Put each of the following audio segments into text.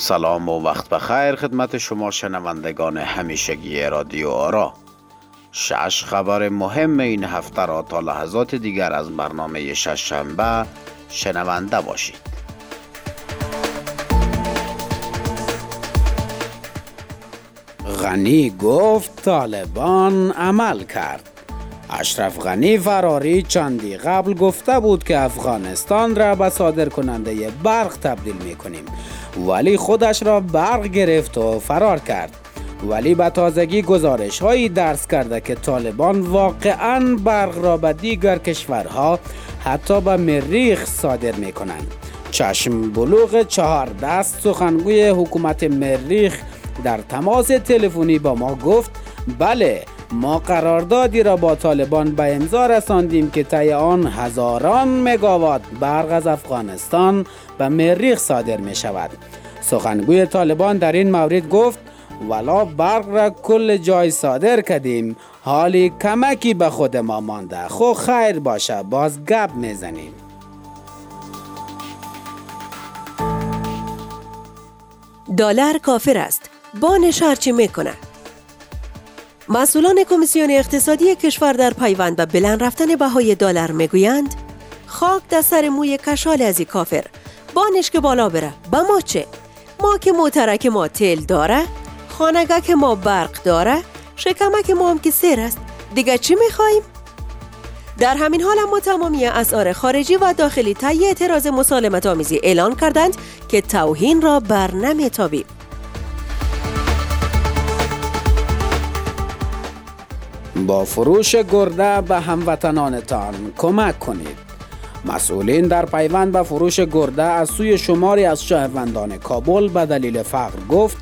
سلام و وقت بخیر خدمت شما شنوندگان همیشگی رادیو آرا. شش خبر مهم این هفته را تا لحظات دیگر از برنامه شنبه شنونده باشید. غنی گفت طالبان عمل کرد. اشرف غنی فراری چندی قبل گفته بود که افغانستان را به صادر کننده برق تبدیل می کنیم ولی خودش را برق گرفت و فرار کرد. ولی به تازگی گزارش هایی درس کرده که طالبان واقعا برق را به دیگر کشورها حتی به مریخ صادر می کنند چشم بلوغ چهار دست سخنگوی حکومت مریخ در تماس تلفنی با ما گفت بله ما قراردادی را با طالبان به امضا رساندیم که طی آن هزاران مگاوات برق از افغانستان به مریخ صادر می شود سخنگوی طالبان در این مورد گفت ولا برق را کل جای صادر کردیم حالی کمکی به خود ما مانده. خو خیر باشه باز گپ می‌زنیم. دلار کافر است. بانش هرچی می‌کنه مسئولان کمیسیون اقتصادی کشور در پیوند به بلند رفتن بهای دلار می‌گویند خاک در سر موی کشال ازی کافر. بانش که بالا بره. با ما چه؟ ما که موترک ما تل داره خانگه که ما برق داره شکمک ما هم که سر است. دیگه چی میخواییم؟ در همین حال اما تمامی اسعار خارجی و داخلی طی اعتراض مسالمت آمیزی اعلان کردند که توهین را بر نمیتابیم. با فروش گرده به هموطنانتان کمک کنید. مسئولین در پیوند به فروش گرده از سوی شماری از شهروندان کابل به دلیل فقر گفت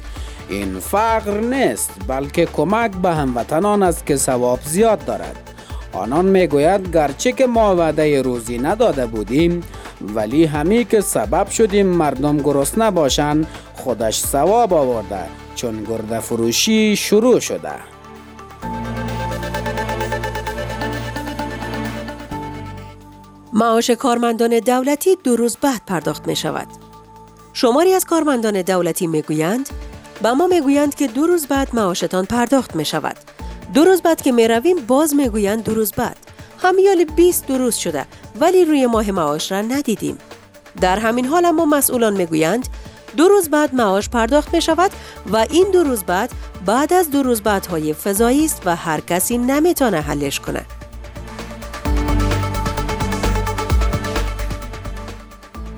این فقر نیست بلکه کمک به هموطنان است که ثواب زیاد دارد. آنان می‌گوید گرچه که ما وعده روزی نداده بودیم ولی همی که سبب شدیم مردم گرسنه باشند خودش ثواب آورده چون گرده فروشی شروع شده. معاش کارمندان دولتی دو روز بعد پرداخت می شود. شماری از کارمندان دولتی می گویند به ما می گویند که دو روز بعد معاشتان پرداخت می شود. دو روز بعد که می رویم باز می گویند دو روز بعد. همیال 20 دو روز شده ولی روی ماه معاش را ندیدیم. در همین حال اما مسئولان می گویند دو روز بعد معاش پرداخت می شود و این دو روز بعد بعد از دو روز بعد های فضایی است و هر کسی نمی‌تونه حلش کنه.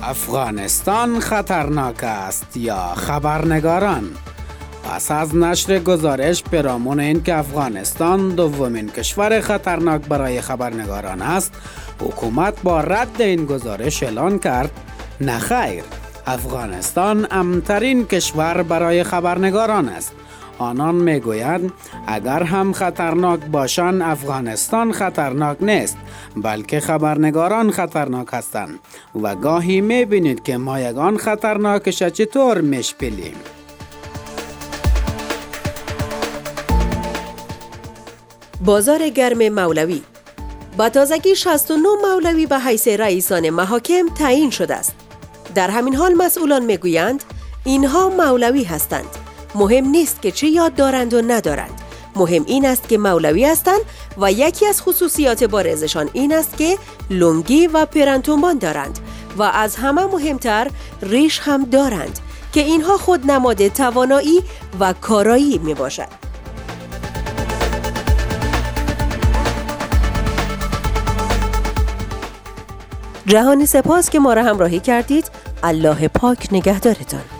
افغانستان خطرناک است یا خبرنگاران؟ پس از نشر گزارش پیرامون این که افغانستان دومین کشور خطرناک برای خبرنگاران است حکومت با رد این گزارش اعلان کرد نخیر افغانستان امترین کشور برای خبرنگاران است آنان می‌گویند اگر هم خطرناک باشند افغانستان خطرناک نیست بلکه خبرنگاران خطرناک هستند. و گاهی می‌بینید که ما یگان خطرناکش چطور میشپلیم بازار گرم مولوی. با تازگی 69 مولوی به حیث رئیسان محاکم تعیین شده است. در همین حال مسئولان می‌گویند اینها مولوی هستند. مهم نیست که چه یاد دارند و ندارند. مهم این است که مولوی هستند و یکی از خصوصیات بارزشان این است که لنگی و پرنتومبان دارند و از همه مهمتر ریش هم دارند که اینها خود نماد توانایی و کارایی می باشد. جهانی سپاس که ما را همراهی کردید. الله پاک نگهدارتان.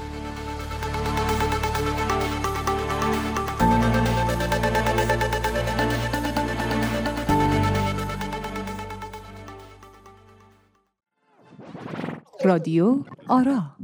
رادیو آرا.